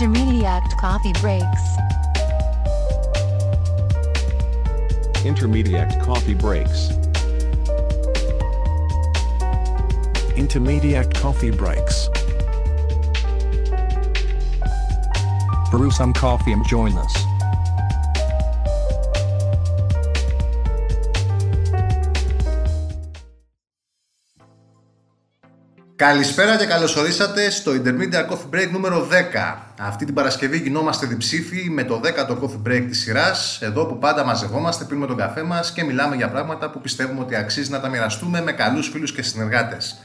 Intermediate coffee breaks. Intermediate coffee breaks. Intermediate coffee breaks. Brew some coffee and join us. Καλησπέρα και καλώς ορίσατε στο Intermediate Coffee Break νούμερο 10. Αυτή την Παρασκευή γινόμαστε διψήφοι με το 10ο Coffee Break της σειράς, εδώ που πάντα μαζευόμαστε, πίνουμε τον καφέ μας και μιλάμε για πράγματα που πιστεύουμε ότι αξίζει να τα μοιραστούμε με καλούς φίλους και συνεργάτες.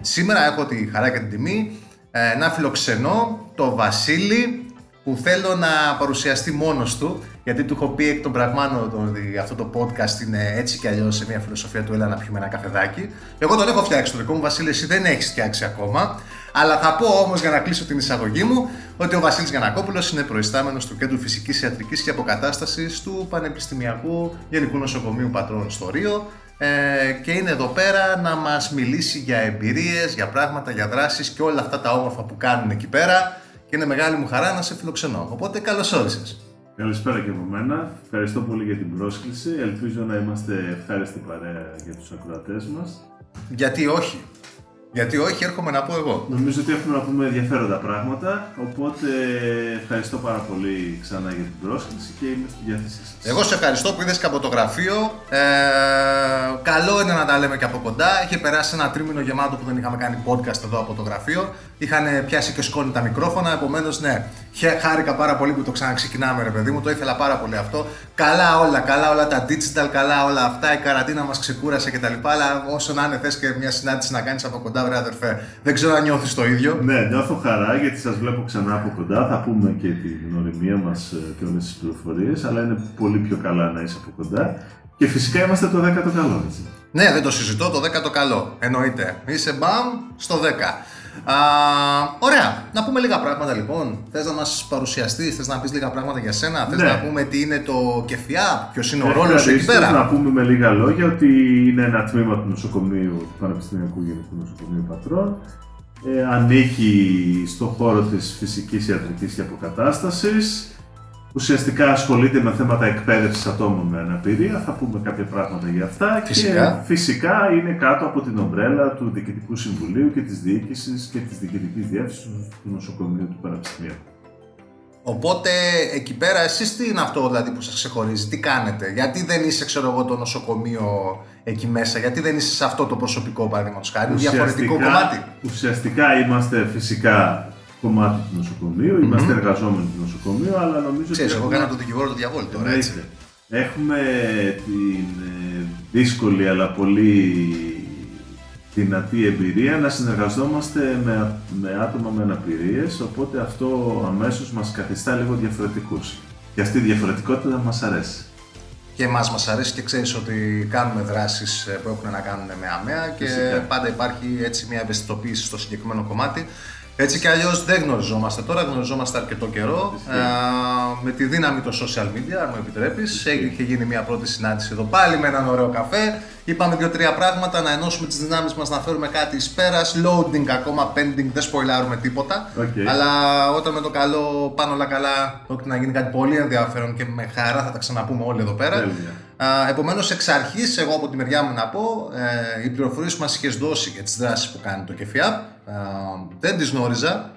Σήμερα έχω τη χαρά και την τιμή ε, να φιλοξενώ το Βασίλη που θέλω να παρουσιαστεί μόνος του γιατί του έχω πει εκ των πραγμάτων ότι αυτό το podcast είναι έτσι κι αλλιώς σε μια φιλοσοφία του Έλα να πιούμε ένα καφεδάκι. Εγώ τον έχω φτιάξει το δικό μου, Βασίλη, εσύ δεν έχεις φτιάξει ακόμα. Αλλά θα πω όμως για να κλείσω την εισαγωγή μου ότι ο Βασίλης Γιανακόπουλος είναι προϊστάμενος του Κέντρου Φυσικής Ιατρικής και Αποκατάστασης του Πανεπιστημιακού Γενικού Νοσοκομείου Πατρών στο Ρίο ε, και είναι εδώ πέρα να μας μιλήσει για εμπειρίες, για πράγματα, για δράσεις και όλα αυτά τα όμορφα που κάνουν εκεί πέρα και είναι μεγάλη μου χαρά να σε φιλοξενώ. Οπότε καλώς όρισες. Καλησπέρα και από μένα. Ευχαριστώ πολύ για την πρόσκληση. Ελπίζω να είμαστε ευχάριστοι παρέα για τους ακροατές μας. Γιατί όχι. Γιατί όχι, έρχομαι να πω εγώ. Νομίζω ότι έχουμε να πούμε ενδιαφέροντα πράγματα, οπότε ευχαριστώ πάρα πολύ ξανά για την πρόσκληση και είμαι στη διάθεσή σας. Εγώ σε ευχαριστώ που είδες και από το γραφείο. Ε, καλό είναι να τα λέμε και από κοντά. Είχε περάσει ένα τρίμηνο γεμάτο που δεν είχαμε κάνει podcast εδώ από το γραφείο. Είχαν πιάσει και σκόνη τα μικρόφωνα, επομένως ναι. Χε- Χάρηκα πάρα πολύ που το ξαναξεκινάμε, ρε παιδί μου. Το ήθελα πάρα πολύ αυτό. Καλά όλα, καλά όλα τα digital, καλά όλα αυτά. Η καραντίνα μας ξεκούρασε κτλ. Αλλά όσο να είναι, θες και μια συνάντηση να κάνεις από κοντά, βρε αδερφέ. Δεν ξέρω αν νιώθεις το ίδιο. Ναι, νιώθω χαρά γιατί σας βλέπω ξανά από κοντά. Θα πούμε και την γνωριμία μας ε, και όλες τις πληροφορίες, αλλά είναι πολύ πιο καλά να είσαι από κοντά. Και φυσικά είμαστε το 10ο καλό, έτσι. Ναι, δεν το συζητώ, το 10 καλό. Εννοείται. Είσαι μπαμ στο 10. Α, ωραία. Να πούμε λίγα πράγματα λοιπόν. Θες να μας παρουσιαστείς, θες να πεις λίγα πράγματα για σένα, θες Ναι. να πούμε τι είναι το ΚΕΦΙΑ, ποιος είναι ο Ε, ρόλος σου εκεί αντίστοιχα, πέρα. Να πούμε με λίγα λόγια ότι είναι ένα τμήμα του νοσοκομείου, του Πανεπιστημιακού Γενικού Νοσοκομείου Πατρών. Ε, ανήκει στο χώρο της φυσικής ιατρικής και αποκατάστασης. Ουσιαστικά ασχολείται με θέματα εκπαίδευσης ατόμων με αναπηρία. Θα πούμε κάποια πράγματα για αυτά. Φυσικά. Και φυσικά είναι κάτω από την ομπρέλα του Διοικητικού Συμβουλίου και της Διοίκησης και της Διοικητικής Διεύθυνσης του Νοσοκομείου του Πανεπιστημίου. Οπότε εκεί πέρα, εσείς τι είναι αυτό δηλαδή που σας ξεχωρίζει, τι κάνετε, γιατί δεν είσαι, ξέρω εγώ, το νοσοκομείο εκεί μέσα, γιατί δεν είσαι σε αυτό το προσωπικό παραδείγματος χάρη, είναι διαφορετικό κομμάτι; Ουσιαστικά είμαστε φυσικά κομμάτι του νοσοκομείου, είμαστε εργαζόμενοι του νοσοκομείου, αλλά νομίζω Ξέρεις, εγώ έχουμε- έκανα τον δικηγόρο του διαβόλου τώρα, έτσι. Εννοείται. Έχουμε την ε, δύσκολη αλλά πολύ δυνατή εμπειρία να συνεργαζόμαστε με, με άτομα με αναπηρίες, οπότε αυτό αμέσως μας καθιστά λίγο διαφορετικούς. Και αυτή η διαφορετικότητα μας αρέσει. Και μας μας αρέσει και ξέρεις ότι κάνουμε δράσεις ε, που έχουν να κάνουν με ΑμεΑ και Φυσικά. πάντα υπάρχει έτσι μια ευαισθητοποίηση στο συγκεκριμένο κομμάτι. Έτσι κι αλλιώς δεν γνωριζόμαστε τώρα, γνωριζόμαστε αρκετό καιρό. Φυσικά. Ε, με τη δύναμη των social media, αν μου επιτρέπεις, είχε γίνει μια πρώτη συνάντηση εδώ πάλι με έναν ωραίο καφέ. Είπαμε δύο-τρία πράγματα, να ενώσουμε τις δυνάμεις μας, να φέρουμε κάτι εις πέρας, loading ακόμα, pending, δεν σποϊλάρουμε τίποτα. Οκ. Αλλά όταν με το καλό πάνε όλα καλά, πρόκειται να γίνει κάτι πολύ ενδιαφέρον και με χαρά θα τα ξαναπούμε όλοι εδώ πέρα. Τέλεια. Επομένως, εξ αρχής, εγώ από τη μεριά μου να πω, ε, οι πληροφορίες που μας είχες δώσει για τις δράσεις που κάνει το ΚΕΦΙΑΠ ε, δεν τις γνώριζα.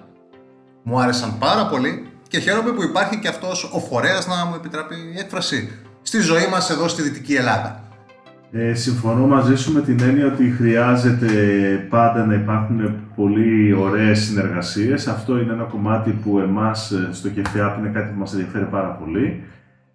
Μου άρεσαν πάρα πολύ και χαίρομαι που υπάρχει και αυτός ο φορέας να μου επιτραπεί η έκφραση στη ζωή μας εδώ στη Δυτική Ελλάδα. Ε, συμφωνώ μαζί σου με την έννοια ότι χρειάζεται πάντα να υπάρχουν πολύ ωραίες συνεργασίες. Αυτό είναι ένα κομμάτι που εμάς ε, στο ΚΕΦΙΑΠ είναι κάτι που μας ενδιαφέρει πάρα πολύ.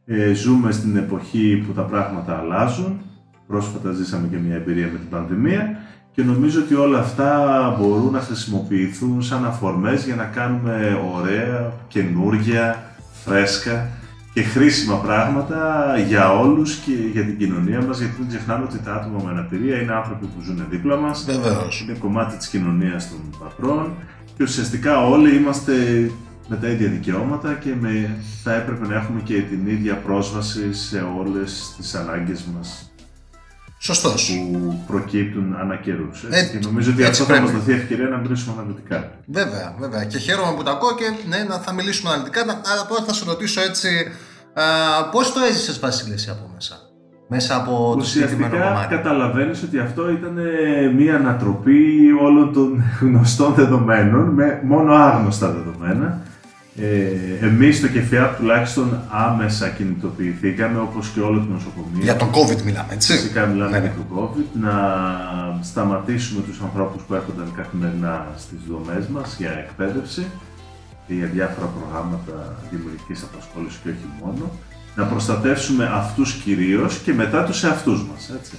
Ε, ζούμε στην εποχή που τα πράγματα αλλάζουν. Πρόσφατα ζήσαμε και μια εμπειρία με την πανδημία και νομίζω ότι όλα αυτά μπορούν να χρησιμοποιηθούν σαν αφορμές για να κάνουμε ωραία, καινούργια, φρέσκα και χρήσιμα πράγματα για όλους και για την κοινωνία μας. Γιατί δεν ξεχνάμε ότι τα άτομα με αναπηρία είναι άνθρωποι που ζουν δίπλα μας. Βεβαίως. είναι κομμάτι της κοινωνίας των πατρών και ουσιαστικά όλοι είμαστε με τα ίδια δικαιώματα και με, θα έπρεπε να έχουμε και την ίδια πρόσβαση σε όλες τις ανάγκες μας Σωστός. που προκύπτουν ανά καιρούς, έτσι. Έτσι- και νομίζω ότι έτσι αυτό θα μας πρέπει. δοθεί ευκαιρία να μιλήσουμε αναλυτικά. Βέβαια, βέβαια. Και χαίρομαι που τα ακούω και ναι, να θα μιλήσουμε αναλυτικά. Να- Αλλά τώρα θα σε ρωτήσω έτσι, α, πώς το έζησες Βασίλης εσύ από μέσα; Μέσα από το συγκεκριμένο Ουσιαστικά κομμάτι. καταλαβαίνεις ότι αυτό ήταν ε, μία ανατροπή όλων των γνωστών δεδομένων με μόνο άγνωστα δεδομένα. Ε, εμείς στο ΚΕΦΙΑΠ τουλάχιστον άμεσα κινητοποιηθήκαμε όπως και όλο το νοσοκομείο. Για τον COVID μιλάμε, έτσι. Φυσικά μιλάμε Ναι, για το COVID, να σταματήσουμε τους ανθρώπους που έρχονταν καθημερινά στις δομές μας για εκπαίδευση και για διάφορα προγράμματα δημιουργικής απασχόλησης και όχι μόνο. Να προστατεύσουμε αυτούς κυρίως και μετά τους εαυτούς μας, έτσι.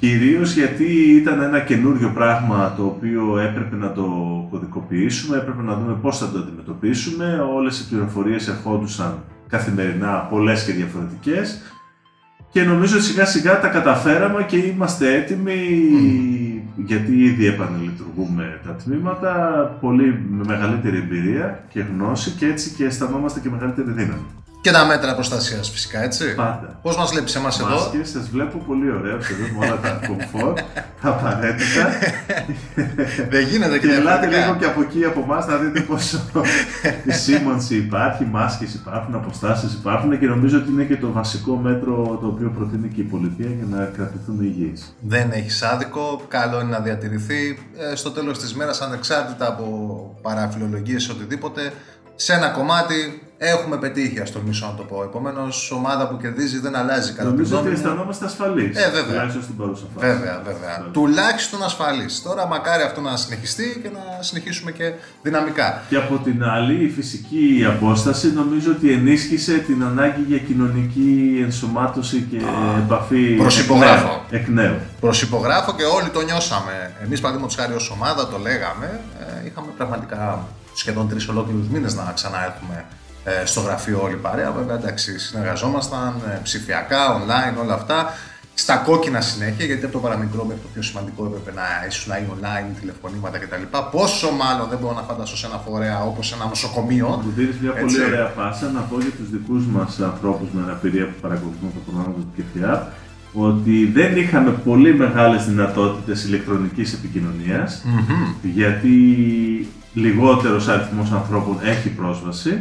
Κυρίως γιατί ήταν ένα καινούριο πράγμα το οποίο έπρεπε να το κωδικοποιήσουμε, έπρεπε να δούμε πώς θα το αντιμετωπίσουμε. Όλες οι πληροφορίες ερχόντουσαν καθημερινά, πολλές και διαφορετικές. Και νομίζω ότι σιγά σιγά τα καταφέραμε και είμαστε έτοιμοι γιατί ήδη επανελειτουργούμε τα τμήματα, πολύ με μεγαλύτερη εμπειρία και γνώση και έτσι και αισθανόμαστε και μεγαλύτερη δύναμη. Και τα μέτρα προστασίας φυσικά, έτσι. Πάντα. Πώς μας βλέπεις εμάς εδώ; Μάσκες, σας βλέπω πολύ ωραίους εδώ με όλα τα κομφόρ, τα απαραίτητα. Δεν γίνεται και Και ελάτε διαφορετικά. λίγο και από εκεί από εμάς να δείτε πόσο η σήμανση υπάρχει, μάσκες υπάρχουν, αποστάσεις υπάρχουν και νομίζω ότι είναι και το βασικό μέτρο το οποίο προτείνει και η πολιτεία για να κρατηθούν υγιείς. Δεν έχεις άδικο. Καλό είναι να διατηρηθεί. Ε, στο τέλος της μέρας, ανεξάρτητα από παραφιλολογίες οτιδήποτε, σε ένα κομμάτι έχουμε πετύχει, ας το μισό να το πω. Επομένως, ομάδα που κερδίζει δεν αλλάζει κατά τη Νομίζω ότι γνώμη μου. αισθανόμαστε ασφαλείς. Ε, βέβαια. Τουλάχιστον στην παρούσα φάση. Βέβαια, βέβαια. Τουλάχιστον ασφαλή. Τώρα, μακάρι αυτό να συνεχιστεί και να συνεχίσουμε και δυναμικά. Και από την άλλη, η φυσική απόσταση νομίζω ότι ενίσχυσε την ανάγκη για κοινωνική ενσωμάτωση και επαφή προσυπογράφω. εκ νέου. εκ νέου. Προσυπογράφω και όλοι το νιώσαμε. Εμείς, παραδείγματος χάρη, ως ομάδα το λέγαμε. Ε, είχαμε πραγματικά σχεδόν τρεις ολόκληρους μήνες να ξαναέρθουμε ε, στο γραφείο όλη η παρέα. Βέβαια, εντάξει, συνεργαζόμασταν ε, ψηφιακά, online, όλα αυτά. Στα κόκκινα συνέχεια, γιατί από το παραμικρό μέχρι το πιο σημαντικό έπρεπε να ήσουν ή online, τηλεφωνήματα κτλ. Πόσο μάλλον δεν μπορώ να φανταστώ σε ένα φορέα όπως ένα νοσοκομείο. Μου δίνεις μια Έτσι. πολύ ωραία πάσα να πω για τους δικούς μας ανθρώπους με αναπηρία που παρακολουθούν το πρόγραμμα του ΚΕΦΙΑ ότι δεν είχαμε πολύ μεγάλες δυνατότητες ηλεκτρονικής επικοινωνίας γιατί λιγότερος αριθμός ανθρώπων έχει πρόσβαση.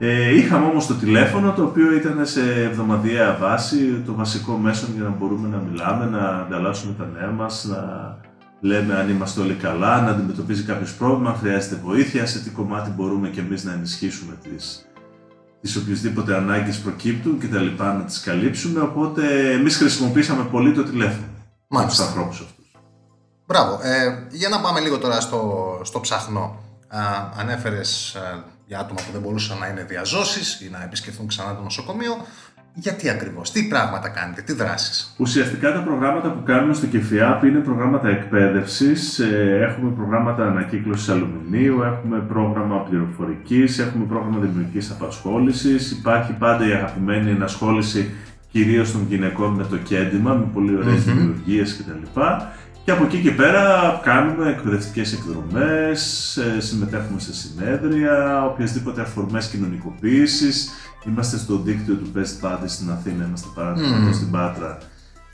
Ε, είχαμε όμως το τηλέφωνο το οποίο ήταν σε εβδομαδιαία βάση το βασικό μέσο για να μπορούμε να μιλάμε, να ανταλλάσσουμε τα νέα μας, να λέμε αν είμαστε όλοι καλά, να αντιμετωπίζει κάποιος πρόβλημα, αν χρειάζεται βοήθεια, σε τι κομμάτι μπορούμε και εμείς να ενισχύσουμε τις, τις οποιασδήποτε ανάγκες προκύπτουν και τα λοιπά να τις καλύψουμε, οπότε εμείς χρησιμοποίησαμε πολύ το τηλέφωνο για τους Μάλιστα. ανθρώπους αυτούς. Μπράβο. Ε, για να πάμε λίγο τώρα στο, στο ψαχνό. Α, ανέφερες ε, για άτομα που δεν μπορούσαν να είναι διαζώσεις ή να επισκεφθούν ξανά το νοσοκομείο. Γιατί ακριβώς, τι πράγματα κάνετε, τι δράσεις; Ουσιαστικά τα προγράμματα που κάνουμε στο ΚΕΦΙΑΠ είναι προγράμματα εκπαίδευσης, ε, έχουμε προγράμματα ανακύκλωσης αλουμινίου, έχουμε πρόγραμμα πληροφορικής, έχουμε πρόγραμμα δημιουργικής απασχόλησης, υπάρχει πάντα η αγαπημένη ενασχόληση κυρίως των γυναικών με το κέντημα, με πολύ ωραίες δημιουργίες κτλ. Και από εκεί και πέρα κάνουμε εκπαιδευτικές εκδρομές, ε, συμμετέχουμε σε συνέδρια, οποιασδήποτε αφορμές κοινωνικοποίησης. Είμαστε στο δίκτυο του Best Buddies στην Αθήνα, είμαστε παράδειγμα στην Πάτρα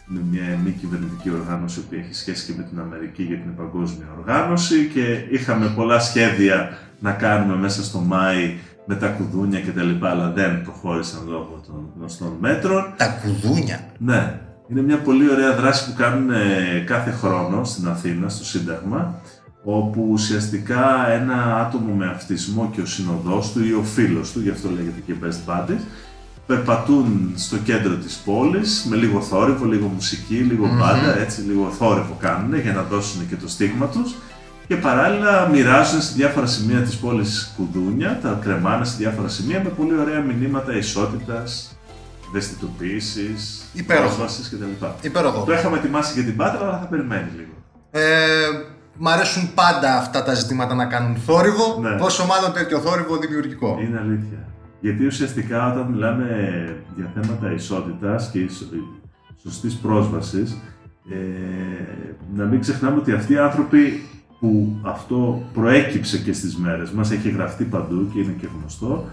με μια μη κυβερνητική οργάνωση που έχει σχέση και με την Αμερική για την παγκόσμια οργάνωση και είχαμε πολλά σχέδια να κάνουμε μέσα στο Μάη με τα κουδούνια και τα λοιπά, αλλά δεν προχώρησαν λόγω των γνωστών μέτρων. Τα κουδούνια; Ναι, είναι μια πολύ ωραία δράση που κάνουν ε, κάθε χρόνο στην Αθήνα, στο Σύνταγμα, όπου ουσιαστικά ένα άτομο με αυτισμό και ο συνοδός του ή ο φίλος του, γι' αυτό λέγεται και Best Buddies, περπατούν στο κέντρο της πόλης με λίγο θόρυβο, λίγο μουσική, λίγο μπάντα, έτσι λίγο θόρυβο κάνουν για να δώσουν και το στίγμα τους. Και παράλληλα μοιράζουν σε διάφορα σημεία της πόλης κουδούνια, τα κρεμάνε σε διάφορα σημεία με πολύ ωραία μηνύματα ισότητας, ευαισθητοποίησης, Υπέροχο. πρόσβασης κτλ. Υπέροχο. Το είχαμε ετοιμάσει για την Πάτρα, αλλά θα περιμένει λίγο. Ε, μ' αρέσουν πάντα αυτά τα ζητήματα να κάνουν θόρυβο, Ναι. πόσο μάλλον τέτοιο θόρυβο δημιουργικό. Είναι αλήθεια. Γιατί ουσιαστικά όταν μιλάμε για θέματα ισότητας και ισο- σωστής πρόσβασης, ε, να μην ξεχνάμε ότι αυτοί οι άνθρωποι που αυτό προέκυψε και στις μέρες μας, έχει γραφτεί παντού και είναι και γνωστό,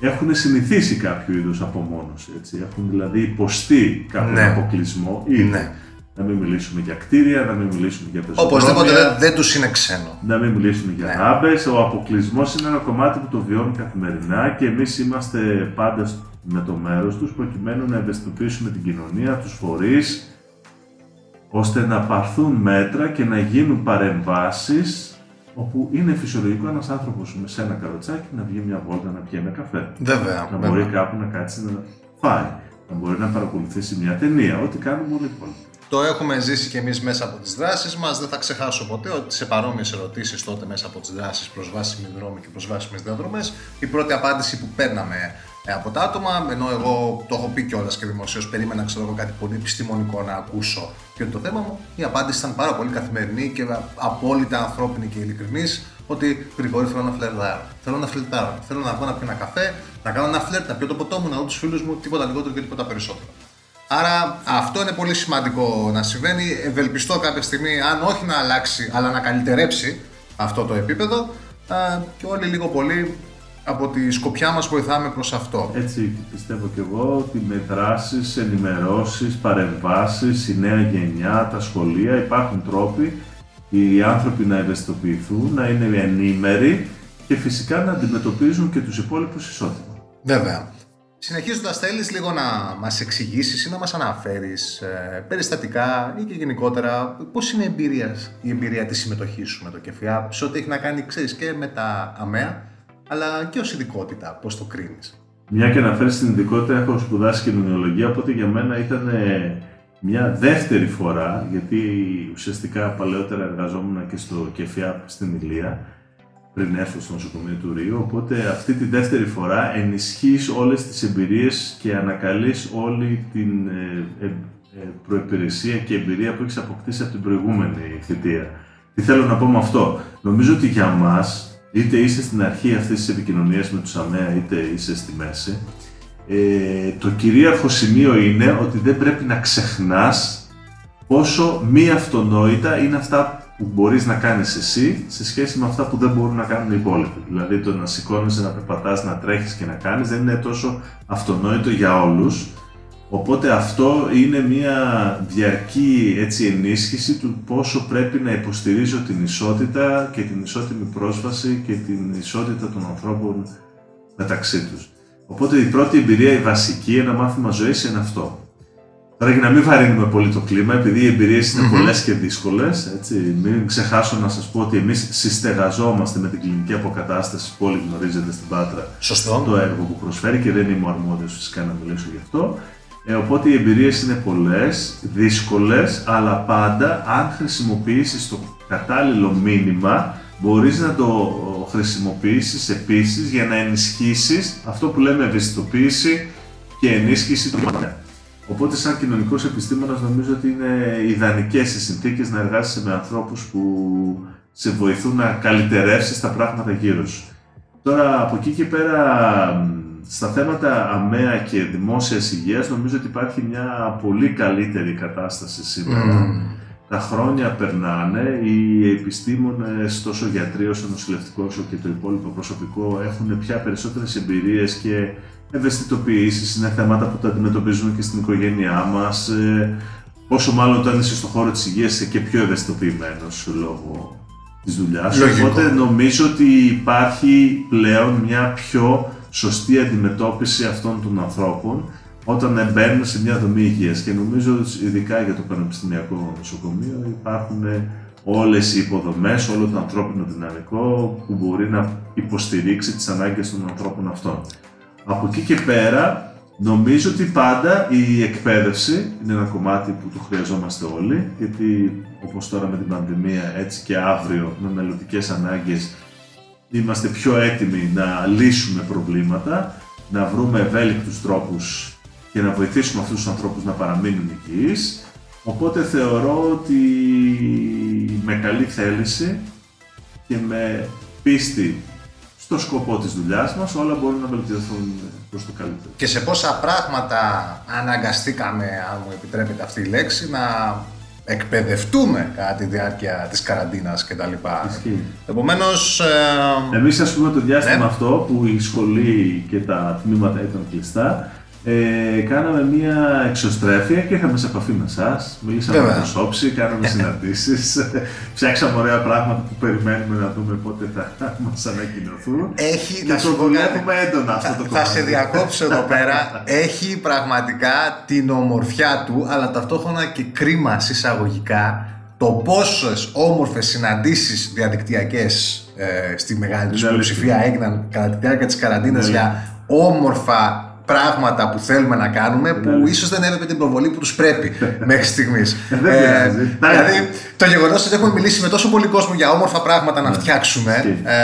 έχουν συνηθίσει κάποιο είδους απομόνωση, έτσι. Έχουν δηλαδή υποστεί κάποιον Ναι. αποκλεισμό ήδη. Ναι. Να μην μιλήσουμε για κτίρια, να μην μιλήσουμε για πεζοδρόμια. Οπωσδήποτε δεν, δεν τους είναι ξένο. Να μην μιλήσουμε για Ναι. ράμπες. Ο αποκλεισμός είναι ένα κομμάτι που το βιώνουν καθημερινά και εμείς είμαστε πάντα σ- με το μέρος τους προκειμένου να ευαισθητοποιήσουμε την κοινωνία, τους φορείς, ώστε να πάρθουν μέτρα και να γίνουν παρεμβάσεις όπου είναι φυσιολογικό ένας άνθρωπος σε ένα καροτσάκι να βγει μια βόλτα να πιει ένα καφέ. Βέβαια. Να βέβαια. μπορεί κάπου να κάτσει να φάει. Να μπορεί να παρακολουθήσει μια ταινία. Ό,τι κάνουμε όλοι οι υπόλοιποι. Το έχουμε ζήσει και εμείς μέσα από τις δράσεις μας. Δεν θα ξεχάσω ποτέ ότι σε παρόμοιες ερωτήσεις τότε μέσα από τις δράσεις προσβάσιμοι δρόμοι και προσβάσιμες διαδρομές, η πρώτη απάντηση που παίρναμε ε, από τα άτομα, ενώ εγώ το έχω πει κιόλας και δημοσίως περίμενα ξέρω εγώ, κάτι πολύ επιστημονικό να ακούσω ποιο είναι το θέμα μου, η απάντηση ήταν πάρα πολύ καθημερινή και απόλυτα ανθρώπινη και ειλικρινής ότι Γρηγόρη θέλω να φλερτάρω. Θέλω να φλερτάρω. Θέλω να βγω να πιω ένα καφέ, να κάνω ένα φλερτ, να πιω το ποτό μου, να δω τους φίλους μου, τίποτα λιγότερο και τίποτα περισσότερο. Άρα αυτό είναι πολύ σημαντικό να συμβαίνει. Ευελπιστώ κάποια στιγμή, αν όχι να αλλάξει, αλλά να καλυτερέψει αυτό το επίπεδο α, και όλοι λίγο πολύ από τη σκοπιά μας βοηθάμε προς αυτό. Έτσι πιστεύω και εγώ ότι με δράσεις, ενημερώσεις, παρεμβάσεις, η νέα γενιά, τα σχολεία υπάρχουν τρόποι οι άνθρωποι να ευαισθητοποιηθούν, να είναι ενήμεροι και φυσικά να αντιμετωπίζουν και τους υπόλοιπους ισότιμα. Βέβαια. Συνεχίζοντας, θέλεις λίγο να μας εξηγήσεις ή να μας αναφέρεις ε, περιστατικά ή και γενικότερα πώς είναι η εμπειρία, η εμπειρία της συμμετοχής σου με το ΚΕΦΙΑ, σε ό,τι έχει να κάνει, ξέρεις, και με τα ΑΜΕΑ, αλλά και ως ειδικότητα, πώς το κρίνεις; Μια και αναφέρεις στην ειδικότητα, έχω σπουδάσει κοινωνιολογία, οπότε για μένα ήταν ε, μια δεύτερη φορά, γιατί ουσιαστικά παλαιότερα εργαζόμουν και στο ΚΕΦΙΑ στην Ηλία, πριν έρθω στο νοσοκομείο του Ρίου, οπότε αυτή τη δεύτερη φορά ενισχύεις όλες τις εμπειρίες και ανακαλείς όλη την ε, ε, ε, προϋπηρεσία και εμπειρία που έχεις αποκτήσει από την προηγούμενη θητεία. Τι θέλω να πω με αυτό; Νομίζω ότι για μας, είτε είσαι στην αρχή αυτής της επικοινωνίας με τους ΑΜΕΑ, είτε είσαι στη μέση, ε, το κυρίαρχο σημείο είναι ότι δεν πρέπει να ξεχνάς πόσο μη αυτονόητα είναι αυτά που μπορείς να κάνεις εσύ σε σχέση με αυτά που δεν μπορούν να κάνουν οι υπόλοιποι. Δηλαδή το να σηκώνεσαι, να περπατάς, να τρέχεις και να κάνεις δεν είναι τόσο αυτονόητο για όλους. Οπότε αυτό είναι μια διαρκή έτσι, ενίσχυση του πόσο πρέπει να υποστηρίζω την ισότητα και την ισότιμη πρόσβαση και την ισότητα των ανθρώπων μεταξύ τους. Οπότε η πρώτη εμπειρία, η βασική, ένα μάθημα ζωής είναι αυτό. Τώρα για να μην βαρύνουμε πολύ το κλίμα, επειδή οι εμπειρίες είναι πολλές και δύσκολες, μην ξεχάσω να σας πω ότι εμείς συστεγαζόμαστε με την κλινική αποκατάσταση που όλοι γνωρίζετε στην Πάτρα Σωστό. το έργο που προσφέρει και δεν είμαι ο αρμόδιος φυσικά να μιλήσω γι' αυτό. Ε, οπότε οι εμπειρίες είναι πολλές, δύσκολες, αλλά πάντα αν χρησιμοποιήσεις το κατάλληλο μήνυμα μπορείς να το χρησιμοποιήσεις επίσης για να ενισχύσεις αυτό που λέμε ευαισθητοποίηση και ενίσχυση του μαθητή. Οπότε, σαν κοινωνικός επιστήμονας, νομίζω ότι είναι ιδανικές οι συνθήκες να εργάζεσαι με ανθρώπους που σε βοηθούν να καλυτερεύσεις τα πράγματα γύρω σου. Τώρα, από εκεί και πέρα, μ, στα θέματα αμαία και δημόσιας υγείας, νομίζω ότι υπάρχει μια πολύ καλύτερη κατάσταση σήμερα. Τα χρόνια περνάνε, οι επιστήμονες, τόσο γιατροί όσο νοσηλευτικός όσο και το υπόλοιπο προσωπικό έχουν πια περισσότερες εμπειρίες και ευαισθητοποιήσεις, είναι θέματα που τα αντιμετωπίζουμε και στην οικογένειά μας. ε, Πόσο μάλλον όταν είσαι στον χώρο της υγείας είσαι και πιο ευαισθητοποιημένος λόγω της δουλειάς σου. Λογικό. Οπότε νομίζω ότι υπάρχει πλέον μια πιο σωστή αντιμετώπιση αυτών των ανθρώπων όταν μπαίνουν σε μια δομή υγείας και νομίζω ειδικά για το πανεπιστημιακό νοσοκομείο υπάρχουν όλες οι υποδομές, όλο το ανθρώπινο δυναμικό που μπορεί να υποστηρίξει τις ανάγκες των ανθρώπων αυτών. Από εκεί και πέρα νομίζω ότι πάντα η εκπαίδευση είναι ένα κομμάτι που το χρειαζόμαστε όλοι γιατί όπως τώρα με την πανδημία έτσι και αύριο με μελλοντικές ανάγκες είμαστε πιο έτοιμοι να λύσουμε προβλήματα, να βρούμε ευέλικτους τρόπους και να βοηθήσουμε αυτούς τους ανθρώπους να παραμείνουν υγιείς. Οπότε θεωρώ ότι με καλή θέληση και με πίστη στο σκοπό της δουλειάς μας όλα μπορούν να βελτιωθούν προς το καλύτερο. Και σε πόσα πράγματα αναγκαστήκαμε, αν μου επιτρέπετε αυτή η λέξη, να εκπαιδευτούμε κατά τη διάρκεια της καραντίνας κτλ. Ισχύει. Επομένως, ε, Εμείς ας πούμε το διάστημα Ναι. αυτό που η σχολή και τα τμήματα ήταν κλειστά, ε, κάναμε μία εξωστρέφεια και ήρθαμε σε επαφή με εσάς. Μιλήσαμε Βέβαια. με το Σόψη, κάναμε συναντήσεις. Φτιάξαμε ωραία πράγματα που περιμένουμε να δούμε πότε θα μας ανακοινωθούν. Έχει, Και να σου το πω κάτι. δουλεύουμε έντονα αυτό το Θα κομμάτι. σε διακόψω εδώ πέρα. Έχει πραγματικά την ομορφιά του, αλλά ταυτόχρονα και κρίμα συσσαγωγικά το πόσες όμορφες συναντήσεις διαδικτυακές ε, στη μεγάλη τους Ναι, πλειοψηφία έγιναν κατά τη διάρκεια της καραντίνας Ναι, ναι. για όμορφα πράγματα που θέλουμε να κάνουμε που Ναι. ίσως δεν έπρεπε την προβολή που τους πρέπει μέχρι στιγμής. Δεν πειράζει. δηλαδή το γεγονός ότι έχουμε μιλήσει με τόσο πολύ κόσμο για όμορφα πράγματα να φτιάξουμε Ισχύει. ε,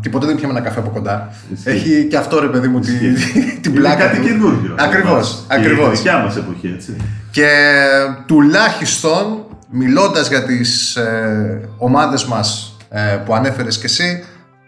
και ποτέ δεν πιάμε ένα καφέ από κοντά. Ισχύει. Έχει και αυτό ρε παιδί μου τη, την Είναι πλάκα κάτι του. καινούριο. Ακριβώς, Και η ακριβώς. δικιά μας εποχή, έτσι. Και τουλάχιστον μιλώντας για τις ε, ομάδες μας ε, που ανέφερες και εσύ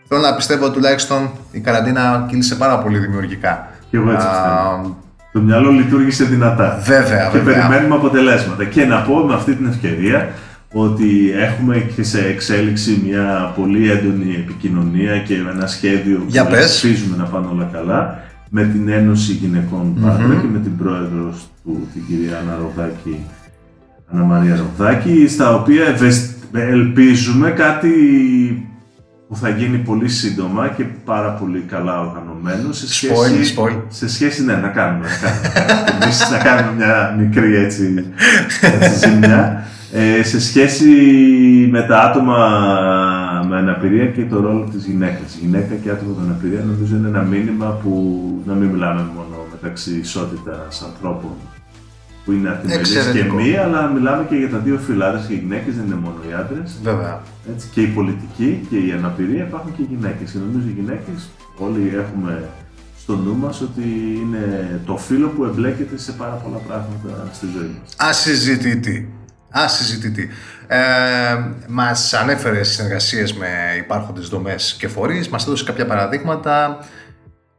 θέλω να πιστεύω ότι τουλάχιστον η καραντίνα κύλησε πάρα πολύ δημιουργικά. Και εγώ έτσι Α, πιστεύω. Το μυαλό λειτουργήσε δυνατά. Βέβαια, και βέβαια. περιμένουμε αποτελέσματα. Και να πω με αυτή την ευκαιρία ότι έχουμε και σε εξέλιξη μια πολύ έντονη επικοινωνία και ένα σχέδιο Για που πες. ελπίζουμε να πάνε όλα καλά με την Ένωση Γυναικών Πάτρα και με την πρόεδρος του, την κυρία Άννα Ροδάκη, Αννα Μαρία Ροδάκη, στα οποία ευαισ- ελπίζουμε κάτι που θα γίνει πολύ σύντομα και πάρα πολύ καλά οργανωμένος σε σχέση, Spoil, spoil. σε σχέση ναι, να κάνουμε, να κάνουμε. Εμείς να κάνουμε μια μικρή έτσι, έτσι ζημιά ε, σε σχέση με τα άτομα με αναπηρία και το ρόλο της γυναίκας. Γυναίκα και άτομα με αναπηρία νομίζω είναι ένα μήνυμα που να μην μιλάμε μόνο μεταξύ ισότητας ανθρώπων που είναι ατιμελής και Εξαιρετικό. μη, αλλά μιλάμε και για τα δύο φυλάδες και οι γυναίκες, δεν είναι μόνο οι άντρες. Βέβαια. Έτσι, και η πολιτική και η αναπηρία υπάρχουν και οι γυναίκες. Και νομίζω οι γυναίκες όλοι έχουμε στο νου μας ότι είναι το φύλλο που εμπλέκεται σε πάρα πολλά πράγματα στη ζωή μας. Ασυζητητή. Ασυζητητή. Ε, μας ανέφερε συνεργασίες με υπάρχοντες δομές και φορείς, μας έδωσε κάποια παραδείγματα.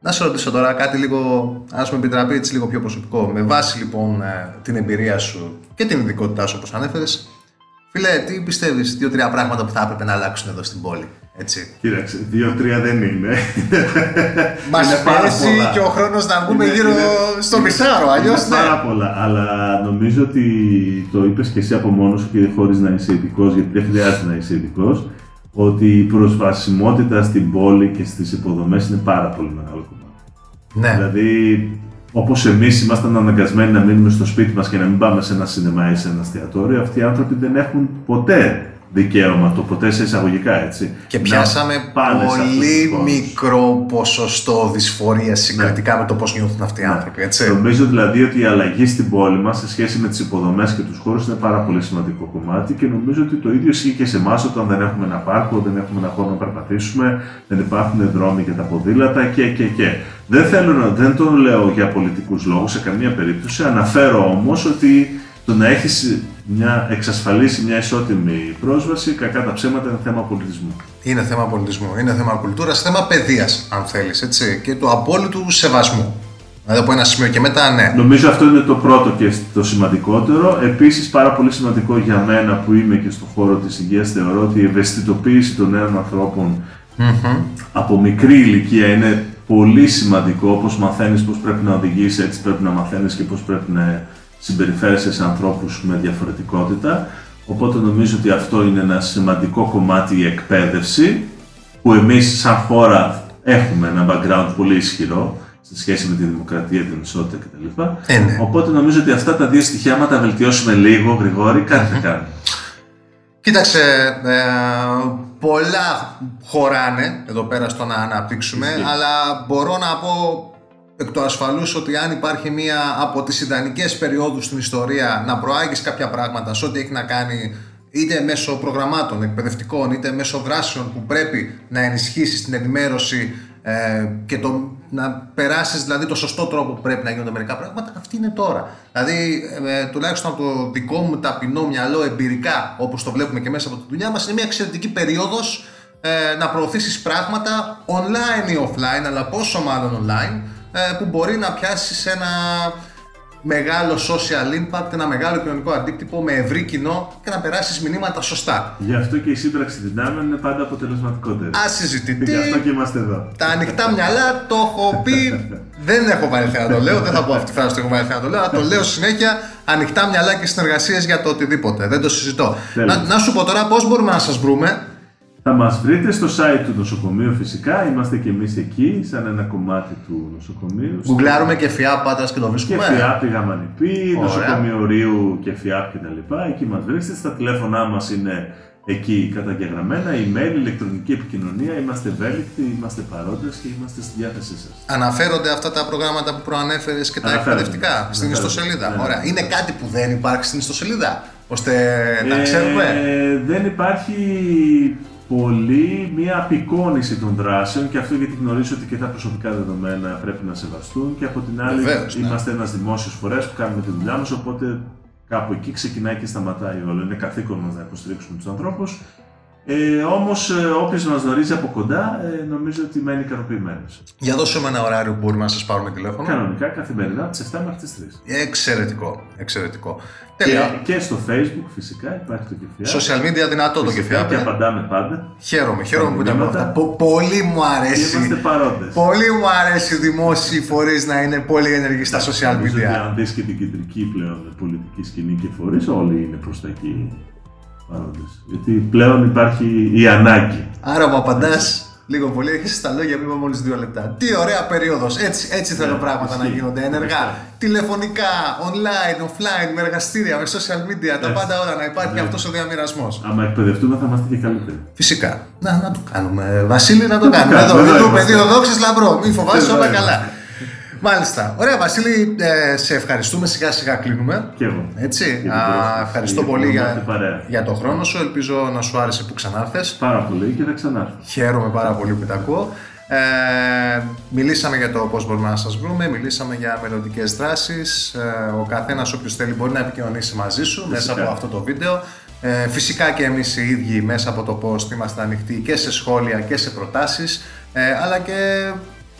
Να σε ρωτήσω τώρα κάτι λίγο, ας με επιτραπεί έτσι λίγο πιο προσωπικό. Με βάση λοιπόν ε, την εμπειρία σου και την ειδικότητά σου όπως ανέφερες, φίλε, τι πιστεύεις, δύο-τρία πράγματα που θα έπρεπε να αλλάξουν εδώ στην πόλη, έτσι; Κοίταξε, δύο-τρία δεν είναι. Μας Είναι πάρα πιέζει πολλά. και ο χρόνος να βγούμε Είναι- γύρω είναι- στο μισάρο, αλλιώς Είναι ναι. πάρα πολλά, αλλά νομίζω ότι το είπες και εσύ από μόνος σου και χωρίς να είσαι ειδικός, γιατί δεν χρειάζεται να είσαι ειδικός, ότι η προσβασιμότητα στην πόλη και στις υποδομές είναι πάρα πολύ μεγάλο κομμάτι. Ναι. Δηλαδή, όπως εμείς ήμασταν αναγκασμένοι να μείνουμε στο σπίτι μας και να μην πάμε σε ένα σινεμά ή σε ένα εστιατόριο, αυτοί οι άνθρωποι δεν έχουν ποτέ δικαίωμα, το ποτέ σε εισαγωγικά έτσι. Και να πιάσαμε πάνε σε αυτούς πολύ τους χώρους. μικρό ποσοστό δυσφορίας συγκριτικά με το πώς νιώθουν αυτοί οι άνθρωποι. Έτσι. Νομίζω δηλαδή ότι η αλλαγή στην πόλη μας σε σχέση με τις υποδομές και τους χώρους είναι πάρα πολύ σημαντικό κομμάτι και νομίζω ότι το ίδιο ισχύει και σε εμάς όταν δεν έχουμε ένα πάρκο, δεν έχουμε ένα χώρο να περπατήσουμε, δεν υπάρχουν δρόμοι για τα ποδήλατα και και και. Δεν, θέλω να, δεν το λέω για πολιτικούς λόγους σε καμία περίπτωση. Αναφέρω όμως ότι το να έχεις μια εξασφαλίσει μια ισότιμη πρόσβαση, κακά τα ψέματα είναι θέμα πολιτισμού. Είναι θέμα πολιτισμού, είναι θέμα κουλτούρας, θέμα παιδείας, αν θέλεις, έτσι. Και του απόλυτου σεβασμού. Δηλαδή από ένα σημείο και μετά, ναι. Νομίζω αυτό είναι το πρώτο και το σημαντικότερο. Επίσης πάρα πολύ σημαντικό για μένα που είμαι και στον χώρο της υγείας θεωρώ ότι η ευαισθητοποίηση των νέων ανθρώπων από μικρή ηλικία είναι πολύ σημαντικό. Όπως μαθαίνεις πώς πρέπει να οδηγείς, έτσι πρέπει να μαθαίνεις και πώς πρέπει να συμπεριφέρεσαι σε ανθρώπους με διαφορετικότητα. Οπότε νομίζω ότι αυτό είναι ένα σημαντικό κομμάτι η εκπαίδευση που εμείς σαν χώρα έχουμε ένα background πολύ ισχυρό σε σχέση με τη δημοκρατία, την ισότητα κτλ. Ε, ναι. Οπότε νομίζω ότι αυτά τα δύο στοιχεία, άμα τα βελτιώσουμε λίγο, γρηγόρη, κάτι θα κάνουμε. Κοίταξε, ε, πολλά χωράνε εδώ πέρα στο να αναπτύξουμε, Ισχύει. αλλά μπορώ να πω εκ του ασφαλούς ότι αν υπάρχει μία από τις ιδανικές περιόδους στην ιστορία να προάγεις κάποια πράγματα σε ό,τι έχει να κάνει είτε μέσω προγραμμάτων εκπαιδευτικών είτε μέσω δράσεων που πρέπει να ενισχύσεις την ενημέρωση ε, και το, να περάσεις δηλαδή το σωστό τρόπο που πρέπει να γίνονται μερικά πράγματα αυτή είναι τώρα. Δηλαδή ε, τουλάχιστον από το δικό μου ταπεινό μυαλό εμπειρικά όπως το βλέπουμε και μέσα από τη δουλειά μας είναι μια εξαιρετική περίοδος ε, να προωθήσεις πράγματα online ή offline αλλά πόσο μάλλον online ε, που μπορεί να πιάσεις ένα μεγάλο social impact, ένα μεγάλο κοινωνικό αντίκτυπο με ευρύ κοινό και να περάσεις μηνύματα σωστά. Γι' αυτό και η σύμπραξη δυνάμεων είναι πάντα αποτελεσματικότερη. Ασυζητητή. Γι' αυτό και είμαστε εδώ. Τα ανοιχτά μυαλά το έχω πει. δεν έχω βαρεθεί να το λέω, δεν θα πω αυτή τη φράση το έχω βαρεθεί να το λέω, αλλά το λέω συνέχεια. Ανοιχτά μυαλά και συνεργασίες για το οτιδήποτε. Δεν το συζητώ. Τέλεια. Να, να σου πω τώρα πώς μπορούμε να σας βρούμε. Θα μας βρείτε στο site του νοσοκομείου φυσικά, είμαστε και εμείς εκεί, σαν ένα κομμάτι του νοσοκομείου. Γκουγκλάρουμε και φιά πάντα και το Και βρίσκουμε. ΦΙΑΠ Γαμανιπή, Ωραία. νοσοκομείο Ρίου και ΦΙΑΠ κτλ. Εκεί μας βρίσκεται. Στα τηλέφωνά μας είναι εκεί καταγεγραμμένα, email, ηλεκτρονική επικοινωνία. Είμαστε ευέλικτοι, είμαστε παρόντες και είμαστε στη διάθεσή σας. Αναφέρονται αυτά τα προγράμματα που προανέφερες και τα Αναφέρονται. εκπαιδευτικά στην Αναφέρονται. ιστοσελίδα. Ναι. Ωραία. Είναι κάτι που δεν υπάρχει στην ιστοσελίδα, ώστε να Ε, ξέρουμε; δεν υπάρχει πολύ μία απεικόνηση των δράσεων και αυτό γιατί γνωρίζω ότι και τα προσωπικά δεδομένα πρέπει να σεβαστούν και από την άλλη Βεβαίως, ναι. είμαστε ένας δημόσιος φορέας που κάνουμε τη δουλειά μας οπότε κάπου εκεί ξεκινάει και σταματάει όλο. Είναι καθήκον μας να υποστηρίξουμε τους ανθρώπους. Ε, όμως ε, όποιος μας γνωρίζει από κοντά ε, νομίζω ότι μένει ικανοποιημένος. Για δώσε με ένα ωράριο που μπορούμε να σας πάρουμε τηλέφωνο. Κανονικά καθημερινά από τις 7 μέχρι τις 3. Εξαιρετικό. Εξαιρετικό. Και, Τέλεια. και στο facebook φυσικά υπάρχει το κεφιά. Social media δυνατό το Φυσικά κεφιά. και ε. απαντάμε πάντα. Χαίρομαι, χαίρομαι που ήταν Μηνύματα. αυτά. Πο- Πολύ μου Και είμαστε αρέσει. παρόντες. Πολύ μου αρέσει οι δημόσιοι φορείς να είναι πολύ ενεργοί στα social Νομίζω ότι media. αν δεις και την κεντρική πλέον πολιτική σκηνή και φορείς, όλοι είναι προς τα εκεί παρόντες. Γιατί πλέον υπάρχει η ανάγκη. Άρα μου απαντά λίγο πολύ, έχεις τα λόγια που είπα μόλις δύο λεπτά. Τι ωραία περίοδος. Έτσι, έτσι θέλω Ναι, πράγματα να ισχύει. γίνονται ενεργά. Ευχαριστώ. Τηλεφωνικά, online, offline, με εργαστήρια, με social media, τα Έτσι. πάντα όλα να υπάρχει Ναι. αυτός ο διαμοιρασμός. Άμα εκπαιδευτούμε θα είμαστε και καλύτεροι. Φυσικά. Να, να το κάνουμε. Βασίλη, να το κάνουμε. κάνουμε, Εδώ, εδώ εδώ, είμαστε. πεδίο δόξη λαμπρό. Μην φοβάσαι, Εδώ όλα είμαστε. καλά. Μάλιστα. Ωραία, Βασίλη, ε, σε ευχαριστούμε. Σιγά σιγά κλείνουμε. Και εγώ. Έτσι. Για την Α, πρόσκληση, ευχαριστώ για την πολύ για, ονομάτη παρέα. για το χρόνο σου. Ελπίζω να σου άρεσε που ξανάρθες. Πάρα πολύ και θα ξανάρθω. Χαίρομαι πάρα πολύ που τα ακούω. Ε, μιλήσαμε για το πώς μπορούμε να σας βρούμε, μιλήσαμε για μελλοντικές δράσεις. Ε, ο καθένας όποιος θέλει μπορεί να επικοινωνήσει μαζί σου μέσα από αυτό το βίντεο. Ε, φυσικά και εμείς οι ίδιοι μέσα από το post είμαστε ανοιχτοί και σε σχόλια και σε προτάσεις, ε, αλλά και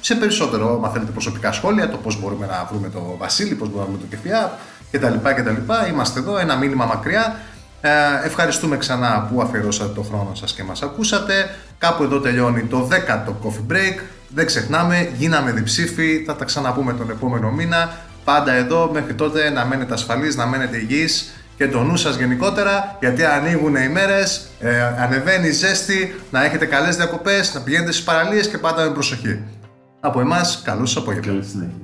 σε περισσότερο, αν θέλετε, προσωπικά σχόλια, το πώς μπορούμε να βρούμε το Βασίλη, πώς μπορούμε να βρούμε το Κεφιά κτλ. κτλ. Είμαστε εδώ, ένα μήνυμα μακριά. Ε, ευχαριστούμε ξανά που αφιερώσατε το χρόνο σας και μας ακούσατε. Κάπου εδώ τελειώνει το 10ο Coffee Break. Δεν ξεχνάμε, γίναμε διψήφοι, θα τα ξαναπούμε τον επόμενο μήνα. Πάντα εδώ, μέχρι τότε να μένετε ασφαλείς, να μένετε υγιείς και το νου σας γενικότερα, γιατί ανοίγουν οι μέρες, ε, ανεβαίνει η ζέστη, να έχετε καλές διακοπές, να πηγαίνετε στις παραλίες και πάντα με προσοχή. Από εμάς, καλό σας απόγευμα. Καλή συνέχεια.